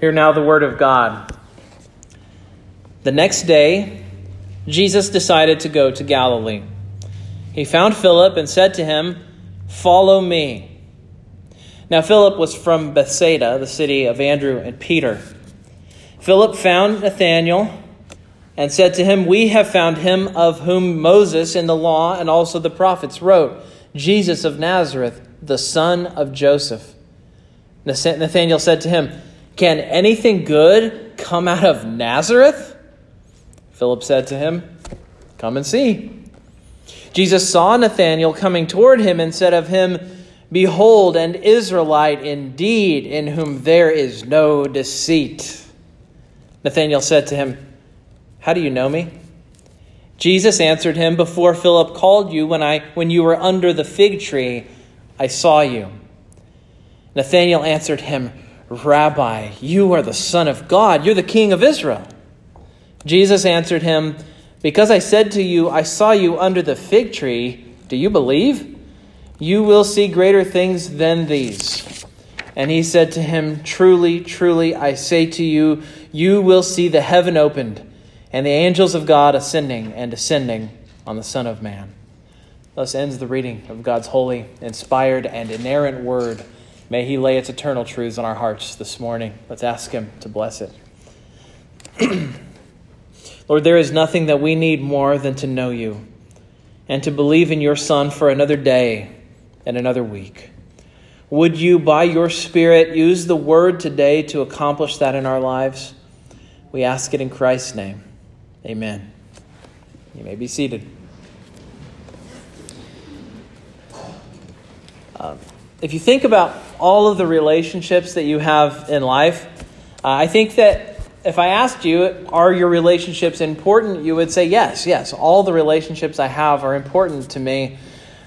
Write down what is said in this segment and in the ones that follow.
Hear now the word of God. The next day, Jesus decided to go to Galilee. He found Philip and said to him, Follow me. Now, Philip was from Bethsaida, the city of Andrew and Peter. Philip found Nathanael and said to him, We have found him of whom Moses in the law and also the prophets wrote, Jesus of Nazareth, the son of Joseph. Nathanael said to him, Can anything good come out of Nazareth? Philip said to him, Come and see. Jesus saw Nathanael coming toward him and said of him, Behold, an Israelite indeed, in whom there is no deceit. Nathanael said to him, How do you know me? Jesus answered him, Before Philip called you, when, I, when you were under the fig tree, I saw you. Nathanael answered him, Rabbi, you are the Son of God. You're the King of Israel. Jesus answered him, Because I said to you, I saw you under the fig tree, do you believe? You will see greater things than these. And he said to him, Truly, truly, I say to you, you will see the heaven opened, and the angels of God ascending and descending on the Son of Man. Thus ends the reading of God's holy, inspired, and inerrant word. May He lay its eternal truths on our hearts this morning. Let's ask Him to bless it. Lord, there is nothing that we need more than to know you and to believe in your Son for another day and another week. Would you, by your Spirit, use the word today to accomplish that in our lives? We ask it in Christ's name. Amen. You may be seated. Uh, if you think about all of the relationships that you have in life, uh, I think that if I asked you, are your relationships important? You would say, yes, yes. All the relationships I have are important to me.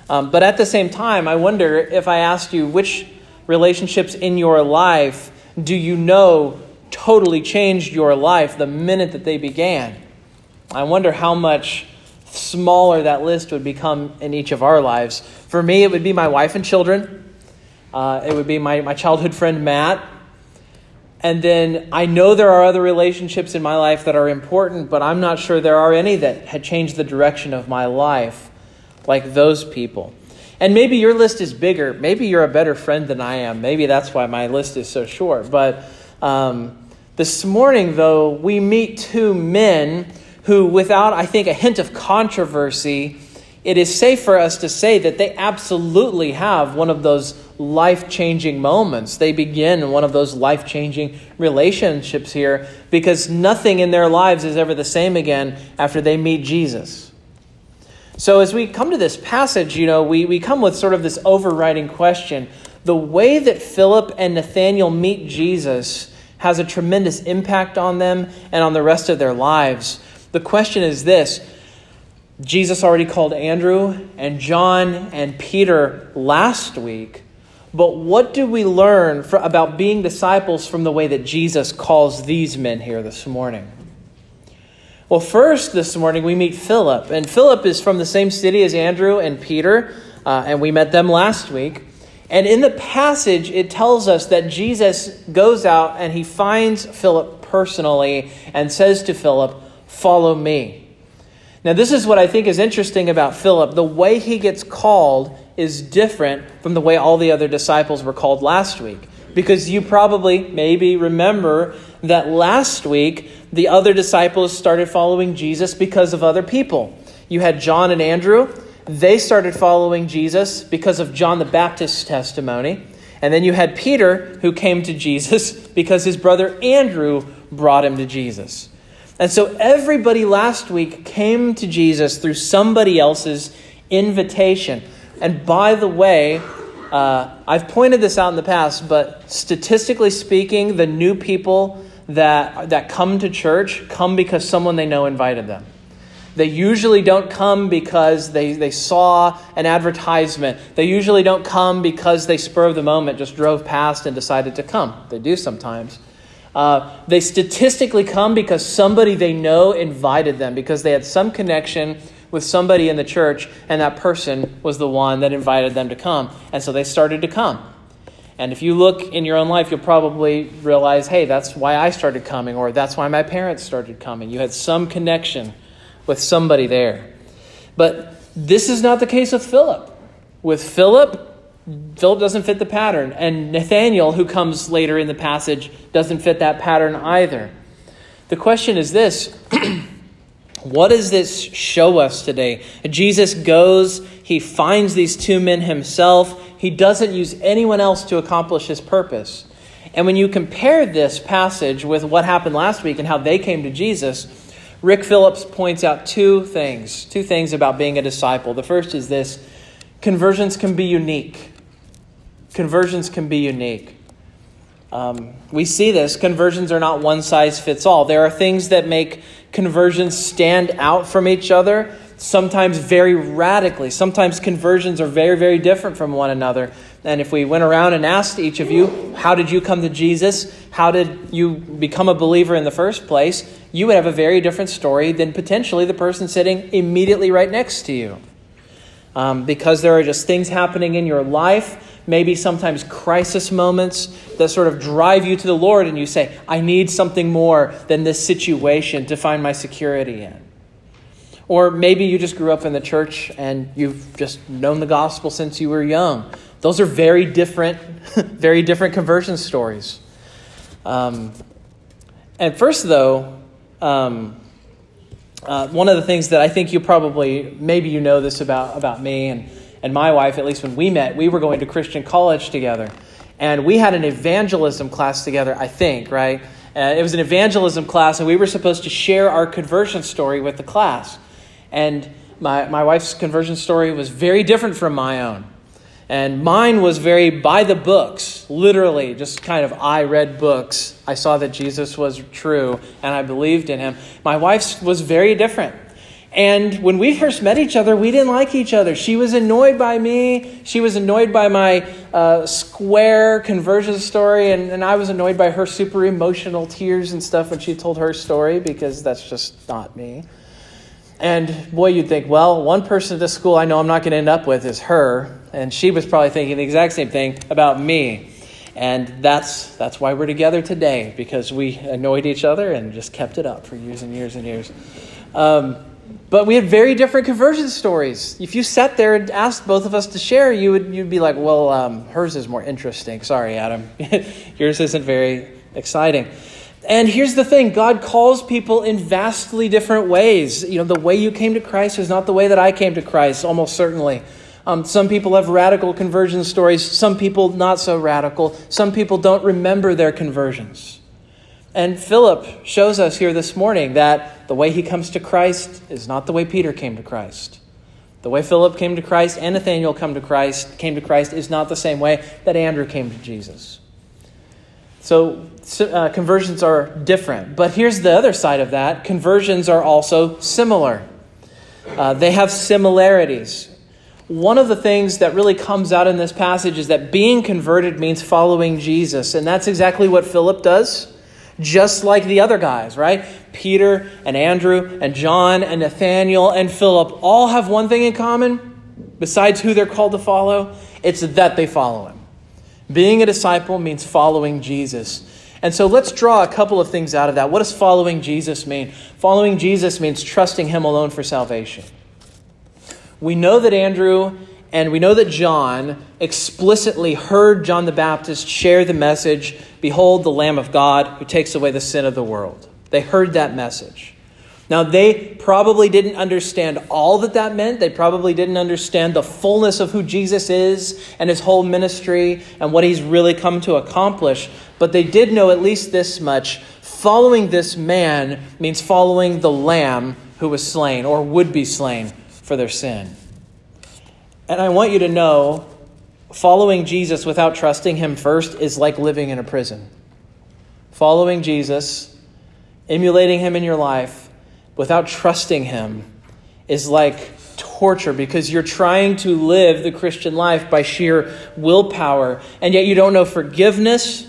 Um, but at the same time, I wonder if I asked you, which relationships in your life do you know totally changed your life the minute that they began? I wonder how much smaller that list would become in each of our lives. For me, it would be my wife and children. Uh, it would be my, my childhood friend Matt. And then I know there are other relationships in my life that are important, but I'm not sure there are any that had changed the direction of my life like those people. And maybe your list is bigger. Maybe you're a better friend than I am. Maybe that's why my list is so short. But um, this morning, though, we meet two men who, without, I think, a hint of controversy, it is safe for us to say that they absolutely have one of those life changing moments. They begin one of those life changing relationships here because nothing in their lives is ever the same again after they meet Jesus. So, as we come to this passage, you know, we, we come with sort of this overriding question. The way that Philip and Nathanael meet Jesus has a tremendous impact on them and on the rest of their lives. The question is this Jesus already called Andrew and John and Peter last week. But what do we learn for, about being disciples from the way that Jesus calls these men here this morning? Well, first this morning we meet Philip. And Philip is from the same city as Andrew and Peter, uh, and we met them last week. And in the passage, it tells us that Jesus goes out and he finds Philip personally and says to Philip, Follow me. Now, this is what I think is interesting about Philip. The way he gets called is different from the way all the other disciples were called last week. Because you probably, maybe remember that last week the other disciples started following Jesus because of other people. You had John and Andrew. They started following Jesus because of John the Baptist's testimony. And then you had Peter, who came to Jesus because his brother Andrew brought him to Jesus. And so everybody last week came to Jesus through somebody else's invitation. And by the way, uh, I've pointed this out in the past, but statistically speaking, the new people that, that come to church come because someone they know invited them. They usually don't come because they, they saw an advertisement. They usually don't come because they, spur of the moment, just drove past and decided to come. They do sometimes. Uh, they statistically come because somebody they know invited them, because they had some connection with somebody in the church, and that person was the one that invited them to come. And so they started to come. And if you look in your own life, you'll probably realize, hey, that's why I started coming, or that's why my parents started coming. You had some connection with somebody there. But this is not the case with Philip. With Philip, Philip doesn't fit the pattern. And Nathanael, who comes later in the passage, doesn't fit that pattern either. The question is this What does this show us today? Jesus goes, he finds these two men himself, he doesn't use anyone else to accomplish his purpose. And when you compare this passage with what happened last week and how they came to Jesus, Rick Phillips points out two things, two things about being a disciple. The first is this conversions can be unique. Conversions can be unique. Um, we see this. Conversions are not one size fits all. There are things that make conversions stand out from each other, sometimes very radically. Sometimes conversions are very, very different from one another. And if we went around and asked each of you, how did you come to Jesus? How did you become a believer in the first place? You would have a very different story than potentially the person sitting immediately right next to you. Um, because there are just things happening in your life maybe sometimes crisis moments that sort of drive you to the Lord and you say, I need something more than this situation to find my security in. Or maybe you just grew up in the church and you've just known the gospel since you were young. Those are very different, very different conversion stories. Um, and first, though, um, uh, one of the things that I think you probably, maybe you know this about, about me, and and my wife, at least when we met, we were going to Christian college together. And we had an evangelism class together, I think, right? Uh, it was an evangelism class, and we were supposed to share our conversion story with the class. And my, my wife's conversion story was very different from my own. And mine was very by the books, literally, just kind of I read books. I saw that Jesus was true, and I believed in him. My wife's was very different. And when we first met each other, we didn't like each other. She was annoyed by me. She was annoyed by my uh, square conversion story. And, and I was annoyed by her super emotional tears and stuff when she told her story because that's just not me. And boy, you'd think, well, one person at this school I know I'm not going to end up with is her. And she was probably thinking the exact same thing about me. And that's, that's why we're together today because we annoyed each other and just kept it up for years and years and years. Um, but we had very different conversion stories. If you sat there and asked both of us to share, you would you'd be like, "Well, um, hers is more interesting." Sorry, Adam, yours isn't very exciting. And here's the thing: God calls people in vastly different ways. You know, the way you came to Christ is not the way that I came to Christ. Almost certainly. Um, some people have radical conversion stories. Some people not so radical. Some people don't remember their conversions. And Philip shows us here this morning that the way he comes to Christ is not the way Peter came to Christ. The way Philip came to Christ and Nathanael come to Christ, came to Christ is not the same way that Andrew came to Jesus. So uh, conversions are different. But here's the other side of that conversions are also similar, uh, they have similarities. One of the things that really comes out in this passage is that being converted means following Jesus. And that's exactly what Philip does just like the other guys, right? Peter and Andrew and John and Nathanael and Philip all have one thing in common, besides who they're called to follow it's that they follow him. Being a disciple means following Jesus. And so let's draw a couple of things out of that. What does following Jesus mean? Following Jesus means trusting him alone for salvation. We know that Andrew and we know that John explicitly heard John the Baptist share the message Behold, the Lamb of God who takes away the sin of the world. They heard that message. Now, they probably didn't understand all that that meant. They probably didn't understand the fullness of who Jesus is and his whole ministry and what he's really come to accomplish. But they did know at least this much following this man means following the Lamb who was slain or would be slain for their sin. And I want you to know following Jesus without trusting him first is like living in a prison. Following Jesus, emulating him in your life without trusting him is like torture because you're trying to live the Christian life by sheer willpower, and yet you don't know forgiveness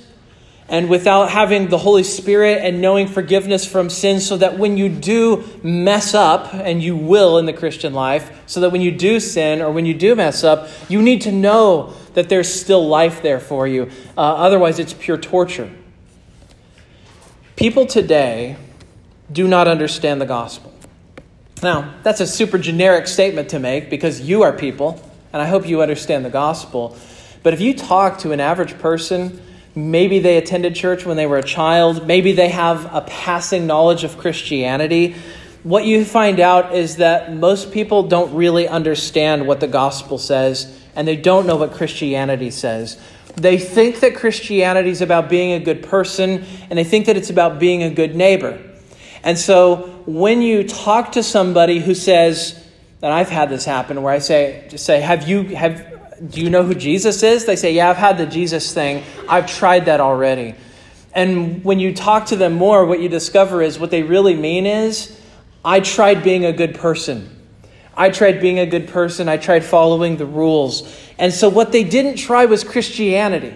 and without having the Holy Spirit and knowing forgiveness from sin, so that when you do mess up, and you will in the Christian life, so that when you do sin or when you do mess up, you need to know that there's still life there for you. Uh, otherwise, it's pure torture. People today do not understand the gospel. Now, that's a super generic statement to make because you are people, and I hope you understand the gospel. But if you talk to an average person, maybe they attended church when they were a child, maybe they have a passing knowledge of Christianity, what you find out is that most people don't really understand what the gospel says, and they don't know what Christianity says. They think that Christianity is about being a good person, and they think that it's about being a good neighbor. And so when you talk to somebody who says, and I've had this happen where I say, just say, have you, have, do you know who Jesus is? They say, yeah, I've had the Jesus thing. I've tried that already. And when you talk to them more, what you discover is what they really mean is, I tried being a good person. I tried being a good person. I tried following the rules. And so what they didn't try was Christianity.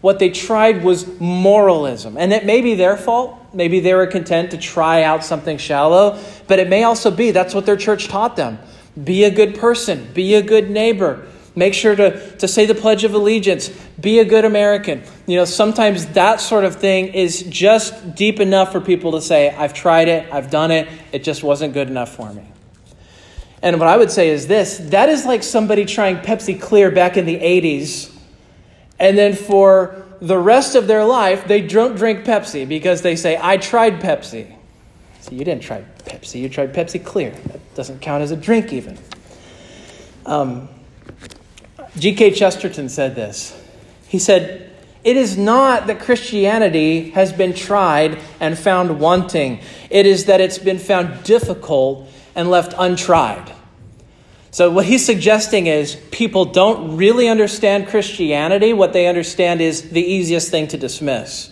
What they tried was moralism. And it may be their fault. Maybe they were content to try out something shallow, but it may also be that's what their church taught them. Be a good person, be a good neighbor. Make sure to, to say the Pledge of Allegiance. Be a good American. You know, sometimes that sort of thing is just deep enough for people to say, I've tried it, I've done it, it just wasn't good enough for me. And what I would say is this that is like somebody trying Pepsi Clear back in the 80s, and then for the rest of their life, they don't drink Pepsi because they say, I tried Pepsi. So you didn't try Pepsi, you tried Pepsi Clear. That doesn't count as a drink, even. Um, G.K. Chesterton said this. He said, It is not that Christianity has been tried and found wanting, it is that it's been found difficult and left untried. So, what he's suggesting is people don't really understand Christianity. What they understand is the easiest thing to dismiss.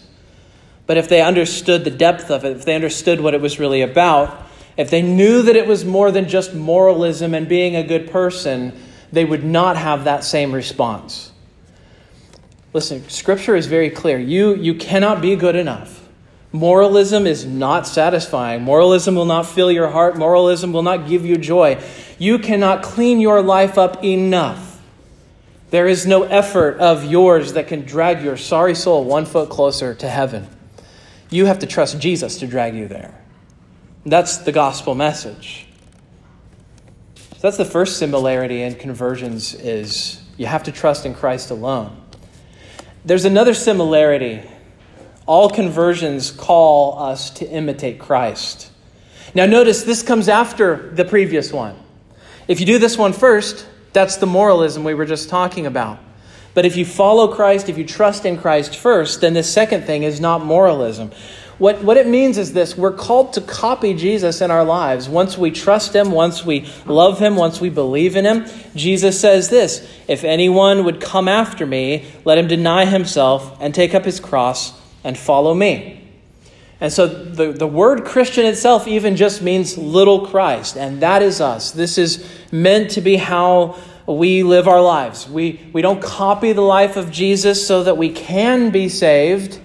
But if they understood the depth of it, if they understood what it was really about, if they knew that it was more than just moralism and being a good person, they would not have that same response. Listen, Scripture is very clear. You, you cannot be good enough. Moralism is not satisfying. Moralism will not fill your heart. Moralism will not give you joy. You cannot clean your life up enough. There is no effort of yours that can drag your sorry soul one foot closer to heaven. You have to trust Jesus to drag you there. That's the gospel message. So that's the first similarity in conversions is you have to trust in Christ alone. There's another similarity all conversions call us to imitate Christ. Now, notice this comes after the previous one. If you do this one first, that's the moralism we were just talking about. But if you follow Christ, if you trust in Christ first, then this second thing is not moralism. What, what it means is this we're called to copy Jesus in our lives. Once we trust him, once we love him, once we believe in him, Jesus says this If anyone would come after me, let him deny himself and take up his cross and follow me. And so the, the word Christian itself even just means little Christ, and that is us. This is meant to be how we live our lives. We, we don't copy the life of Jesus so that we can be saved.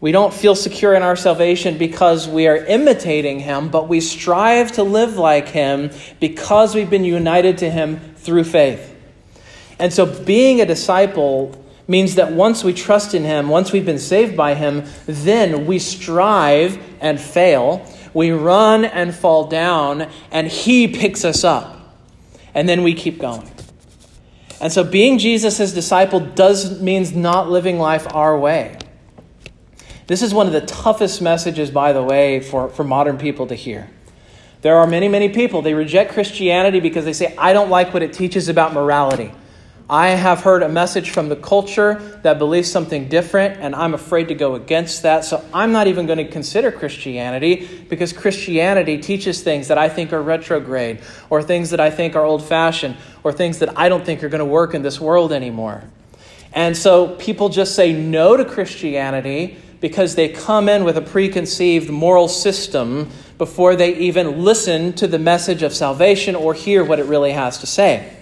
We don't feel secure in our salvation because we are imitating him, but we strive to live like him because we've been united to him through faith. And so being a disciple means that once we trust in Him, once we've been saved by Him, then we strive and fail. We run and fall down, and He picks us up. And then we keep going. And so being Jesus' disciple does means not living life our way. This is one of the toughest messages, by the way, for, for modern people to hear. There are many, many people, they reject Christianity because they say, I don't like what it teaches about morality. I have heard a message from the culture that believes something different, and I'm afraid to go against that. So I'm not even going to consider Christianity because Christianity teaches things that I think are retrograde, or things that I think are old fashioned, or things that I don't think are going to work in this world anymore. And so people just say no to Christianity because they come in with a preconceived moral system before they even listen to the message of salvation or hear what it really has to say.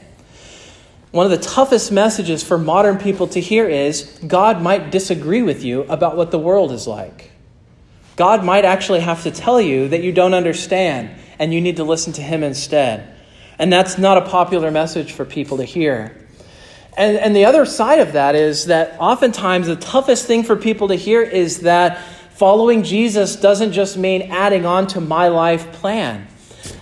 One of the toughest messages for modern people to hear is God might disagree with you about what the world is like. God might actually have to tell you that you don't understand and you need to listen to Him instead. And that's not a popular message for people to hear. And, and the other side of that is that oftentimes the toughest thing for people to hear is that following Jesus doesn't just mean adding on to my life plan.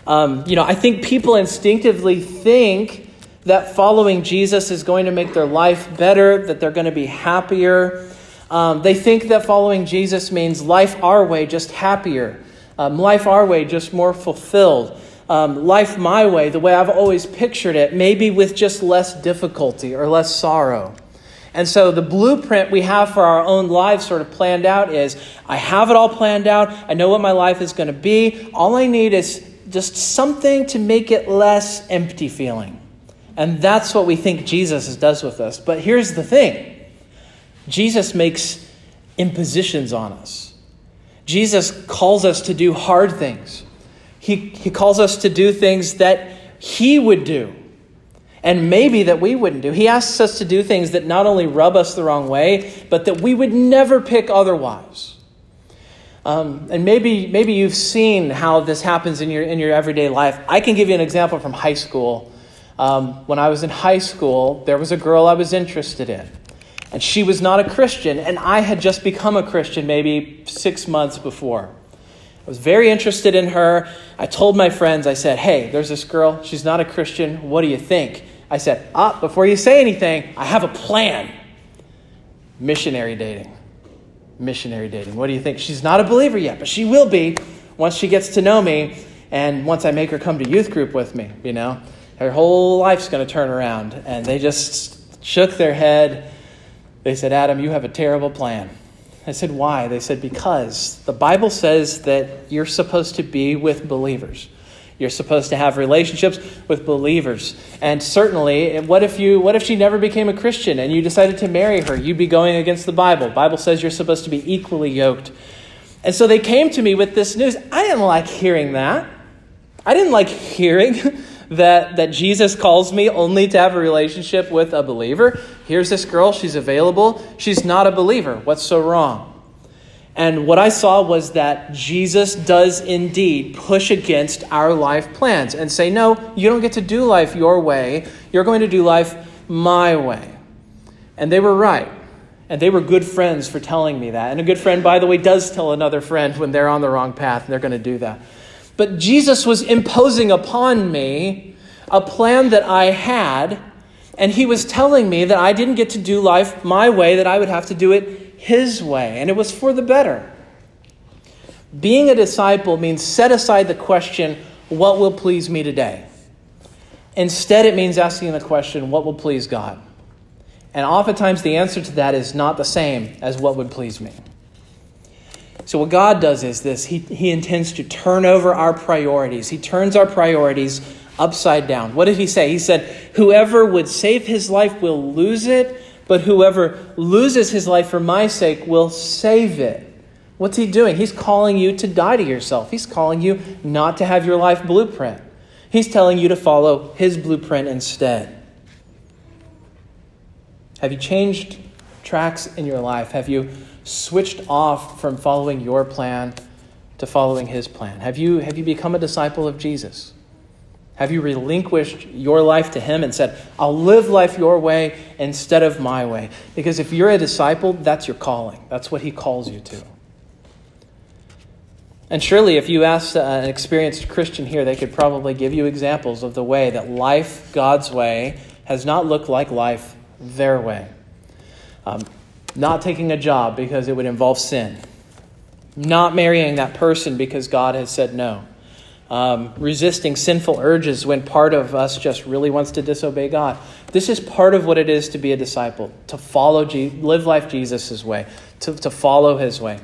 Um, you know, I think people instinctively think that following Jesus is going to make their life better, that they're going to be happier. Um, they think that following Jesus means life our way, just happier, um, life our way, just more fulfilled um, life my way, the way I've always pictured it, maybe with just less difficulty or less sorrow. And so the blueprint we have for our own lives sort of planned out is I have it all planned out. I know what my life is going to be. All I need is just something to make it less empty feeling. And that's what we think Jesus does with us. But here's the thing Jesus makes impositions on us. Jesus calls us to do hard things. He, he calls us to do things that He would do and maybe that we wouldn't do. He asks us to do things that not only rub us the wrong way, but that we would never pick otherwise. Um, and maybe, maybe you've seen how this happens in your, in your everyday life. I can give you an example from high school. Um, when I was in high school, there was a girl I was interested in. And she was not a Christian, and I had just become a Christian maybe six months before. I was very interested in her. I told my friends, I said, hey, there's this girl. She's not a Christian. What do you think? I said, ah, before you say anything, I have a plan. Missionary dating. Missionary dating. What do you think? She's not a believer yet, but she will be once she gets to know me and once I make her come to youth group with me, you know. Her whole life's going to turn around. And they just shook their head. They said, Adam, you have a terrible plan. I said, Why? They said, Because the Bible says that you're supposed to be with believers. You're supposed to have relationships with believers. And certainly, what if you what if she never became a Christian and you decided to marry her? You'd be going against the Bible. Bible says you're supposed to be equally yoked. And so they came to me with this news. I didn't like hearing that. I didn't like hearing that, that Jesus calls me only to have a relationship with a believer. Here's this girl, she's available. She's not a believer. What's so wrong? And what I saw was that Jesus does indeed push against our life plans and say, no, you don't get to do life your way. You're going to do life my way. And they were right. And they were good friends for telling me that. And a good friend, by the way, does tell another friend when they're on the wrong path and they're going to do that. But Jesus was imposing upon me a plan that I had, and he was telling me that I didn't get to do life my way, that I would have to do it his way, and it was for the better. Being a disciple means set aside the question, what will please me today? Instead, it means asking the question, what will please God? And oftentimes the answer to that is not the same as what would please me. So, what God does is this He, he intends to turn over our priorities. He turns our priorities upside down. What did He say? He said, Whoever would save his life will lose it, but whoever loses his life for my sake will save it. What's He doing? He's calling you to die to yourself, He's calling you not to have your life blueprint. He's telling you to follow His blueprint instead. Have you changed tracks in your life? Have you switched off from following your plan to following his plan? Have you, have you become a disciple of Jesus? Have you relinquished your life to him and said, I'll live life your way instead of my way? Because if you're a disciple, that's your calling. That's what he calls you to. And surely, if you asked an experienced Christian here, they could probably give you examples of the way that life God's way has not looked like life their way. Um, not taking a job because it would involve sin, not marrying that person because God has said no, um, resisting sinful urges when part of us just really wants to disobey God. This is part of what it is to be a disciple, to follow, Je- live life Jesus' way, to, to follow his way.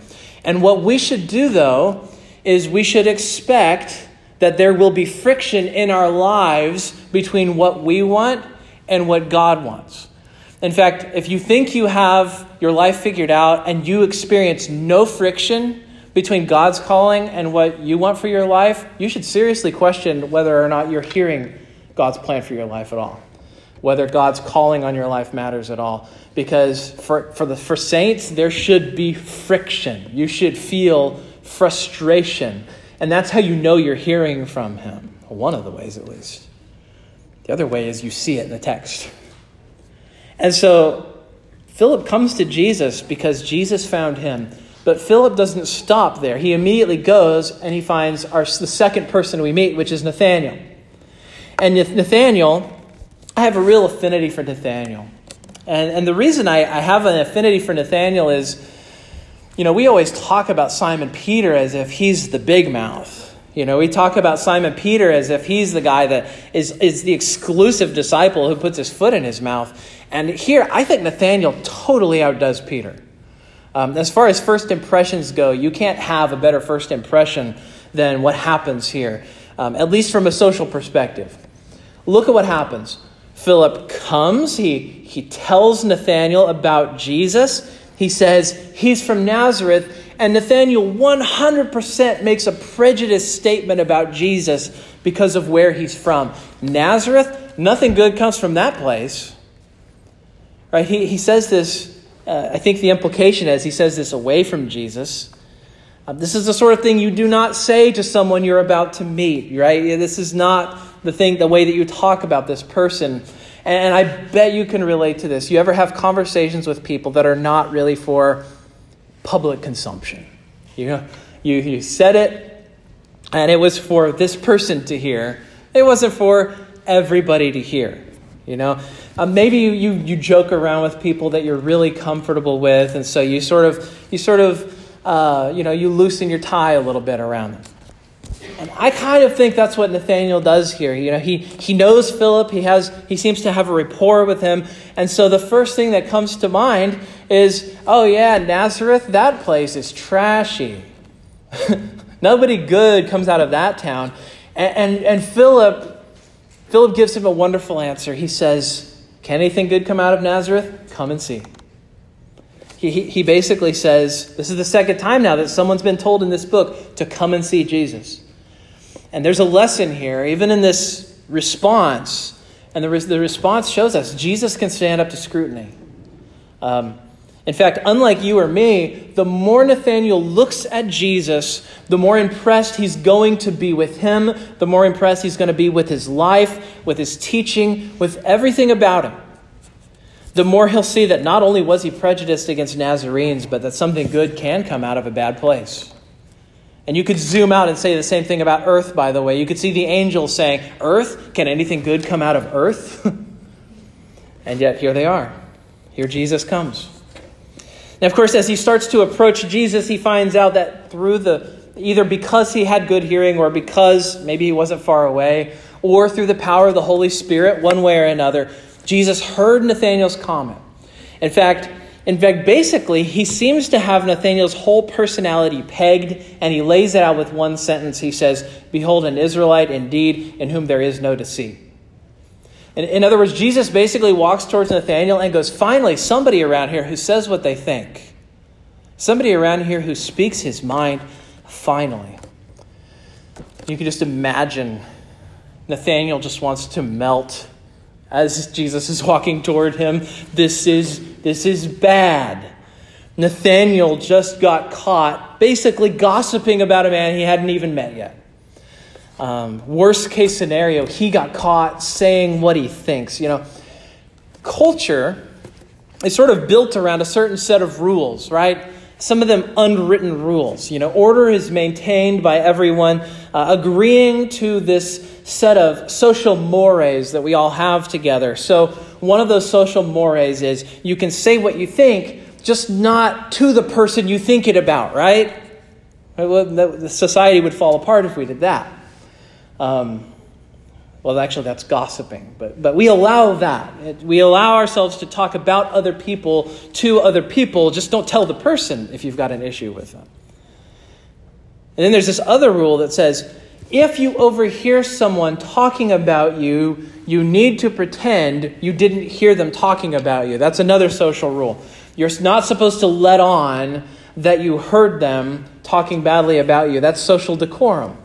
And what we should do, though, is we should expect that there will be friction in our lives between what we want and what God wants. In fact, if you think you have your life figured out and you experience no friction between God's calling and what you want for your life, you should seriously question whether or not you're hearing God's plan for your life at all. Whether God's calling on your life matters at all. Because for, for, the, for saints, there should be friction. You should feel frustration. And that's how you know you're hearing from Him. One of the ways, at least. The other way is you see it in the text. And so Philip comes to Jesus because Jesus found him. But Philip doesn't stop there. He immediately goes and he finds our, the second person we meet, which is Nathanael. And Nathanael, I have a real affinity for Nathanael. And, and the reason I, I have an affinity for Nathanael is, you know, we always talk about Simon Peter as if he's the big mouth. You know, we talk about Simon Peter as if he's the guy that is, is the exclusive disciple who puts his foot in his mouth. And here, I think Nathanael totally outdoes Peter. Um, as far as first impressions go, you can't have a better first impression than what happens here, um, at least from a social perspective. Look at what happens. Philip comes, he, he tells Nathanael about Jesus. He says, He's from Nazareth. And Nathanael 100% makes a prejudiced statement about Jesus because of where he's from. Nazareth, nothing good comes from that place. Right? He, he says this, uh, I think the implication is he says this away from Jesus. Uh, this is the sort of thing you do not say to someone you're about to meet, right? This is not the thing, the way that you talk about this person. And I bet you can relate to this. You ever have conversations with people that are not really for public consumption. You know, you, you said it, and it was for this person to hear. It wasn't for everybody to hear. You know, uh, maybe you, you, you joke around with people that you're really comfortable with, and so you sort of you sort of uh, you know you loosen your tie a little bit around them. And I kind of think that's what Nathanael does here. You know, he, he knows Philip, he has he seems to have a rapport with him, and so the first thing that comes to mind is, oh yeah, Nazareth, that place is trashy. Nobody good comes out of that town. And, and, and Philip, Philip gives him a wonderful answer. He says, Can anything good come out of Nazareth? Come and see. He, he, he basically says, This is the second time now that someone's been told in this book to come and see Jesus. And there's a lesson here, even in this response. And the, the response shows us Jesus can stand up to scrutiny. Um, in fact, unlike you or me, the more Nathanael looks at Jesus, the more impressed he's going to be with him, the more impressed he's going to be with his life, with his teaching, with everything about him. The more he'll see that not only was he prejudiced against Nazarenes, but that something good can come out of a bad place. And you could zoom out and say the same thing about earth, by the way. You could see the angels saying, Earth? Can anything good come out of earth? and yet here they are. Here Jesus comes. And of course, as he starts to approach Jesus, he finds out that through the either because he had good hearing or because maybe he wasn't far away, or through the power of the Holy Spirit, one way or another, Jesus heard Nathanael's comment. In fact, in fact, basically, he seems to have Nathanael's whole personality pegged, and he lays it out with one sentence. He says, Behold, an Israelite indeed, in whom there is no deceit. In, in other words, Jesus basically walks towards Nathanael and goes, Finally, somebody around here who says what they think. Somebody around here who speaks his mind, finally. You can just imagine Nathanael just wants to melt as Jesus is walking toward him. This is, this is bad. Nathanael just got caught basically gossiping about a man he hadn't even met yet. Um, worst case scenario, he got caught saying what he thinks. You know, culture is sort of built around a certain set of rules, right? Some of them unwritten rules. You know, order is maintained by everyone uh, agreeing to this set of social mores that we all have together. So, one of those social mores is you can say what you think, just not to the person you think it about, right? The society would fall apart if we did that. Um, well, actually, that's gossiping, but, but we allow that. We allow ourselves to talk about other people to other people. Just don't tell the person if you've got an issue with them. And then there's this other rule that says if you overhear someone talking about you, you need to pretend you didn't hear them talking about you. That's another social rule. You're not supposed to let on that you heard them talking badly about you. That's social decorum.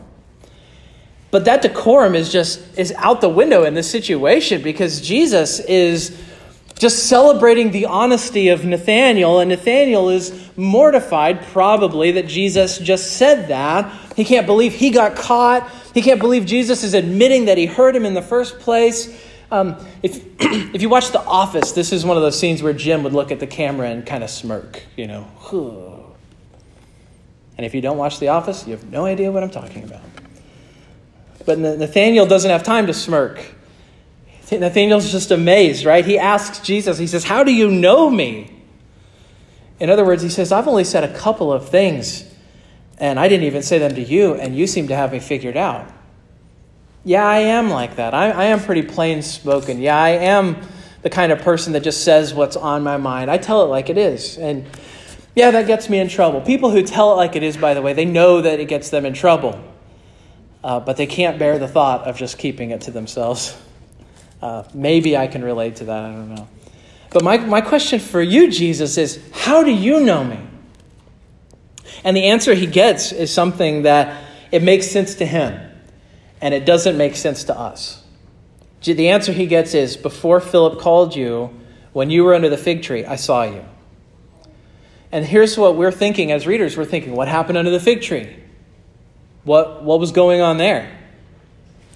But that decorum is just is out the window in this situation because Jesus is just celebrating the honesty of Nathanael, and Nathanael is mortified, probably, that Jesus just said that. He can't believe he got caught. He can't believe Jesus is admitting that he heard him in the first place. Um, if, if you watch The Office, this is one of those scenes where Jim would look at the camera and kind of smirk, you know. And if you don't watch The Office, you have no idea what I'm talking about. But Nathanael doesn't have time to smirk. Nathanael's just amazed, right? He asks Jesus, he says, How do you know me? In other words, he says, I've only said a couple of things, and I didn't even say them to you, and you seem to have me figured out. Yeah, I am like that. I, I am pretty plain spoken. Yeah, I am the kind of person that just says what's on my mind. I tell it like it is. And yeah, that gets me in trouble. People who tell it like it is, by the way, they know that it gets them in trouble, uh, but they can't bear the thought of just keeping it to themselves. Uh, maybe I can relate to that. I don't know. But my, my question for you, Jesus, is how do you know me? And the answer he gets is something that it makes sense to him, and it doesn't make sense to us. The answer he gets is Before Philip called you, when you were under the fig tree, I saw you. And here's what we're thinking as readers we're thinking, what happened under the fig tree? What, what was going on there?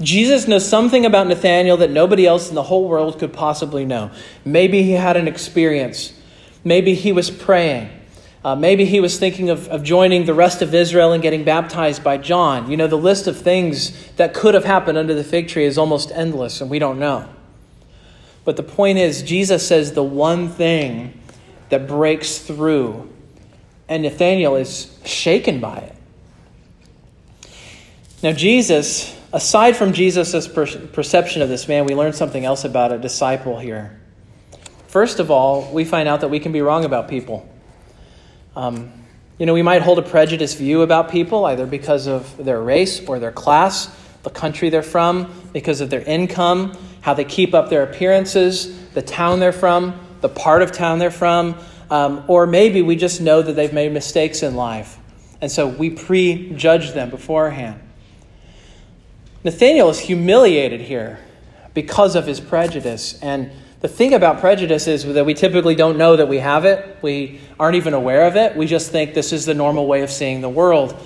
Jesus knows something about Nathanael that nobody else in the whole world could possibly know. Maybe he had an experience. Maybe he was praying. Uh, maybe he was thinking of, of joining the rest of Israel and getting baptized by John. You know, the list of things that could have happened under the fig tree is almost endless, and we don't know. But the point is, Jesus says the one thing that breaks through, and Nathanael is shaken by it. Now, Jesus aside from Jesus' perception of this man, we learn something else about a disciple here. First of all, we find out that we can be wrong about people. Um, you know, we might hold a prejudiced view about people, either because of their race or their class, the country they're from, because of their income, how they keep up their appearances, the town they're from, the part of town they're from, um, or maybe we just know that they've made mistakes in life. And so we prejudge them beforehand. Nathanael is humiliated here because of his prejudice. And the thing about prejudice is that we typically don't know that we have it. We aren't even aware of it. We just think this is the normal way of seeing the world.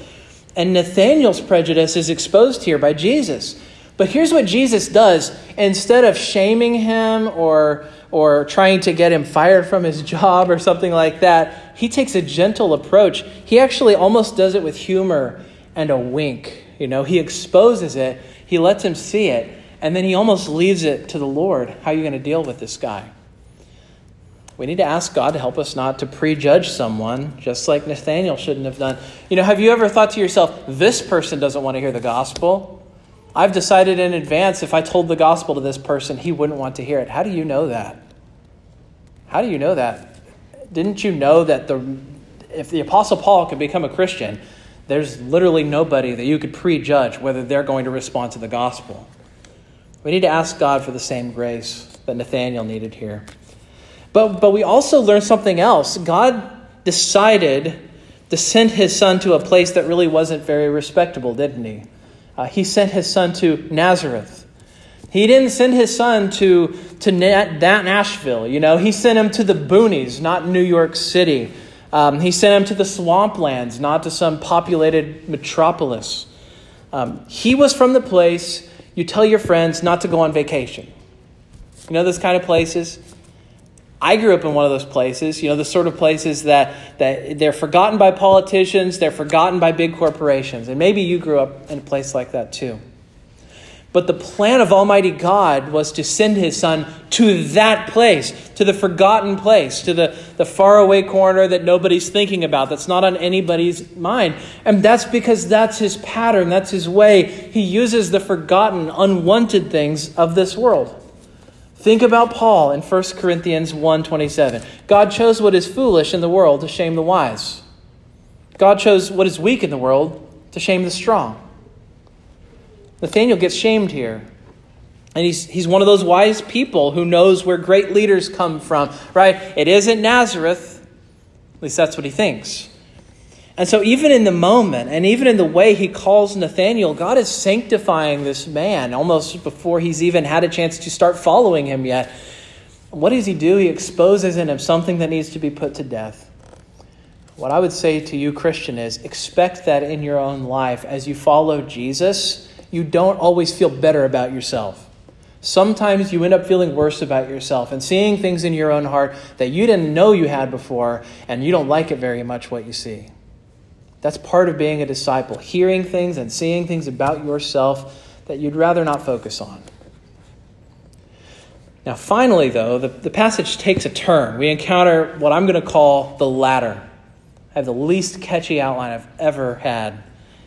And Nathanael's prejudice is exposed here by Jesus. But here's what Jesus does instead of shaming him or, or trying to get him fired from his job or something like that, he takes a gentle approach. He actually almost does it with humor and a wink. You know, he exposes it, he lets him see it, and then he almost leaves it to the Lord. How are you going to deal with this guy? We need to ask God to help us not to prejudge someone, just like Nathanael shouldn't have done. You know, have you ever thought to yourself, this person doesn't want to hear the gospel? I've decided in advance if I told the gospel to this person, he wouldn't want to hear it. How do you know that? How do you know that? Didn't you know that the if the apostle Paul could become a Christian, there's literally nobody that you could prejudge whether they're going to respond to the gospel. We need to ask God for the same grace that Nathanael needed here. But, but we also learn something else. God decided to send his son to a place that really wasn't very respectable, didn't he? Uh, he sent his son to Nazareth. He didn't send his son to, to that Nashville, you know. He sent him to the boonies, not New York City. Um, he sent him to the swamplands, not to some populated metropolis. Um, he was from the place you tell your friends not to go on vacation. You know those kind of places? I grew up in one of those places, you know, the sort of places that, that they're forgotten by politicians, they're forgotten by big corporations. And maybe you grew up in a place like that too. But the plan of Almighty God was to send his son to that place, to the forgotten place, to the, the faraway corner that nobody's thinking about, that's not on anybody's mind. And that's because that's his pattern, that's his way. He uses the forgotten, unwanted things of this world. Think about Paul in 1 Corinthians 1:27. God chose what is foolish in the world to shame the wise. God chose what is weak in the world to shame the strong. Nathanael gets shamed here. And he's, he's one of those wise people who knows where great leaders come from, right? It isn't Nazareth. At least that's what he thinks. And so, even in the moment, and even in the way he calls Nathanael, God is sanctifying this man almost before he's even had a chance to start following him yet. What does he do? He exposes in him something that needs to be put to death. What I would say to you, Christian, is expect that in your own life as you follow Jesus you don't always feel better about yourself. Sometimes you end up feeling worse about yourself and seeing things in your own heart that you didn't know you had before, and you don't like it very much what you see. That's part of being a disciple, hearing things and seeing things about yourself that you'd rather not focus on. Now, finally, though, the, the passage takes a turn. We encounter what I'm going to call the ladder. I have the least catchy outline I've ever had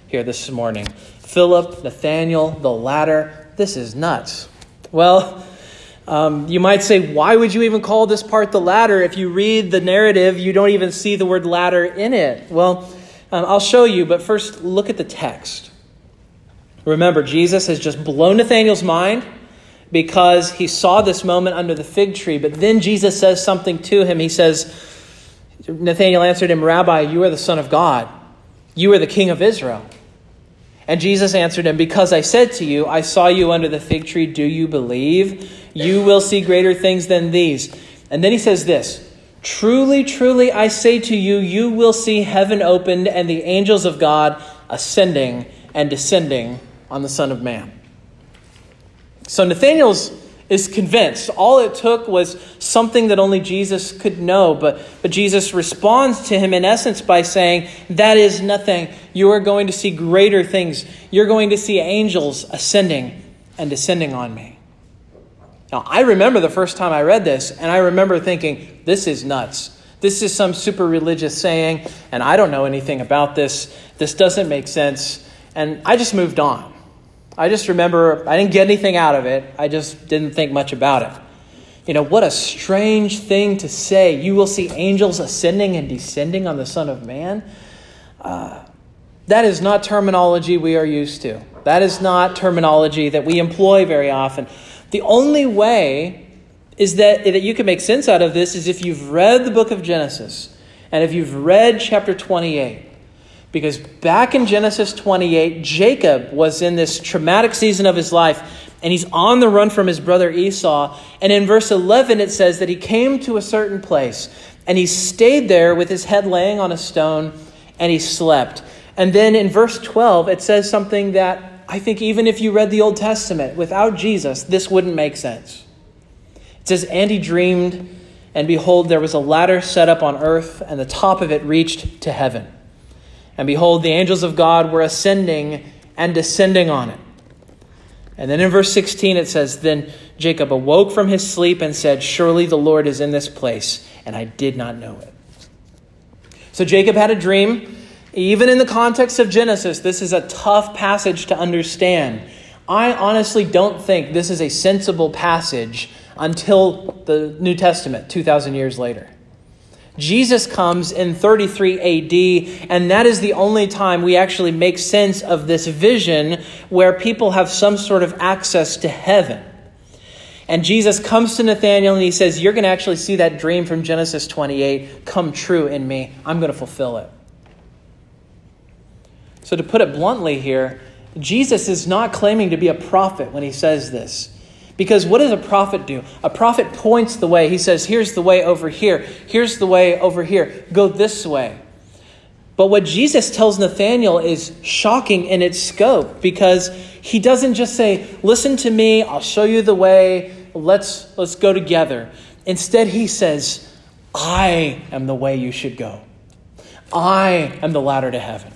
here this morning. Philip, Nathanael, the ladder. This is nuts. Well, um, you might say, why would you even call this part the ladder? If you read the narrative, you don't even see the word ladder in it. Well, um, I'll show you, but first look at the text. Remember, Jesus has just blown Nathanael's mind because he saw this moment under the fig tree. But then Jesus says something to him. He says, Nathanael answered him, Rabbi, you are the Son of God. You are the King of Israel. And Jesus answered him, Because I said to you, I saw you under the fig tree, do you believe? You will see greater things than these. And then he says this Truly, truly, I say to you, you will see heaven opened and the angels of God ascending and descending on the Son of Man. So Nathanael's is convinced. All it took was something that only Jesus could know. But, but Jesus responds to him in essence by saying, That is nothing. You are going to see greater things. You're going to see angels ascending and descending on me. Now, I remember the first time I read this, and I remember thinking, This is nuts. This is some super religious saying, and I don't know anything about this. This doesn't make sense. And I just moved on. I just remember I didn't get anything out of it. I just didn't think much about it. You know, what a strange thing to say. You will see angels ascending and descending on the Son of Man. Uh, that is not terminology we are used to. That is not terminology that we employ very often. The only way is that, that you can make sense out of this is if you've read the book of Genesis and if you've read chapter 28. Because back in Genesis 28, Jacob was in this traumatic season of his life, and he's on the run from his brother Esau. And in verse 11, it says that he came to a certain place, and he stayed there with his head laying on a stone, and he slept. And then in verse 12, it says something that I think even if you read the Old Testament without Jesus, this wouldn't make sense. It says, And he dreamed, and behold, there was a ladder set up on earth, and the top of it reached to heaven. And behold, the angels of God were ascending and descending on it. And then in verse 16 it says, Then Jacob awoke from his sleep and said, Surely the Lord is in this place, and I did not know it. So Jacob had a dream. Even in the context of Genesis, this is a tough passage to understand. I honestly don't think this is a sensible passage until the New Testament, 2,000 years later. Jesus comes in 33 AD, and that is the only time we actually make sense of this vision where people have some sort of access to heaven. And Jesus comes to Nathanael and he says, You're going to actually see that dream from Genesis 28 come true in me. I'm going to fulfill it. So, to put it bluntly here, Jesus is not claiming to be a prophet when he says this. Because what does a prophet do? A prophet points the way. He says, Here's the way over here. Here's the way over here. Go this way. But what Jesus tells Nathanael is shocking in its scope because he doesn't just say, Listen to me, I'll show you the way, let's, let's go together. Instead, he says, I am the way you should go. I am the ladder to heaven.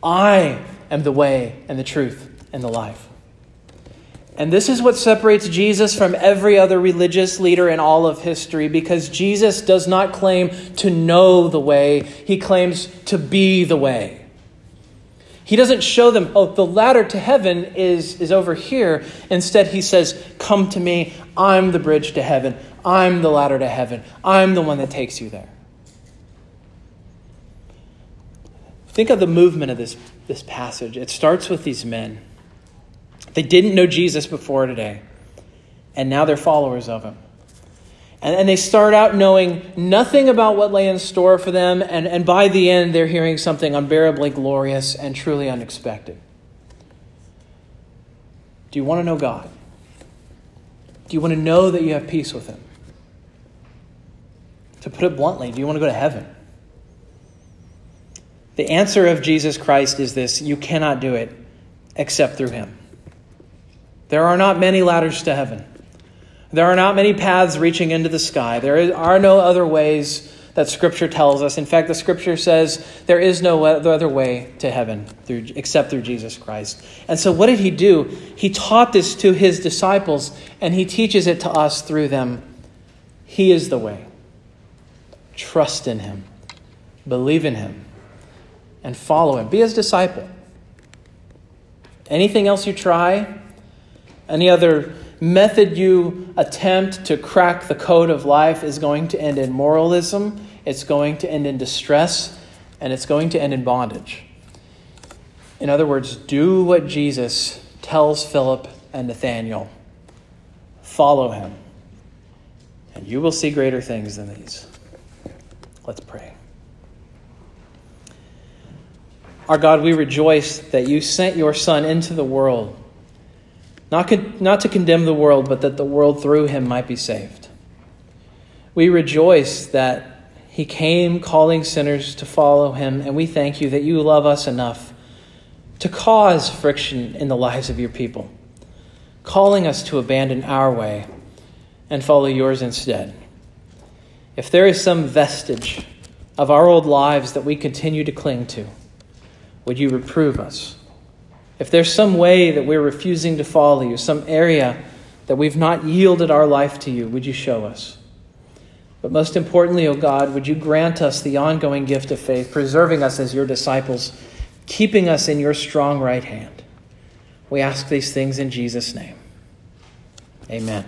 I am the way and the truth and the life. And this is what separates Jesus from every other religious leader in all of history because Jesus does not claim to know the way, he claims to be the way. He doesn't show them, oh, the ladder to heaven is, is over here. Instead, he says, Come to me. I'm the bridge to heaven. I'm the ladder to heaven. I'm the one that takes you there. Think of the movement of this, this passage. It starts with these men. They didn't know Jesus before today, and now they're followers of him. And, and they start out knowing nothing about what lay in store for them, and, and by the end, they're hearing something unbearably glorious and truly unexpected. Do you want to know God? Do you want to know that you have peace with Him? To put it bluntly, do you want to go to heaven? The answer of Jesus Christ is this you cannot do it except through Him. There are not many ladders to heaven. There are not many paths reaching into the sky. There are no other ways that Scripture tells us. In fact, the Scripture says there is no other way to heaven through, except through Jesus Christ. And so, what did he do? He taught this to his disciples, and he teaches it to us through them. He is the way. Trust in him, believe in him, and follow him. Be his disciple. Anything else you try, any other method you attempt to crack the code of life is going to end in moralism, it's going to end in distress, and it's going to end in bondage. In other words, do what Jesus tells Philip and Nathanael follow him, and you will see greater things than these. Let's pray. Our God, we rejoice that you sent your Son into the world not, con- not to condemn the world, but that the world through him might be saved. We rejoice that he came calling sinners to follow him, and we thank you that you love us enough to cause friction in the lives of your people, calling us to abandon our way and follow yours instead. If there is some vestige of our old lives that we continue to cling to, would you reprove us? If there's some way that we're refusing to follow you, some area that we've not yielded our life to you, would you show us? But most importantly, O oh God, would you grant us the ongoing gift of faith, preserving us as your disciples, keeping us in your strong right hand? We ask these things in Jesus' name. Amen.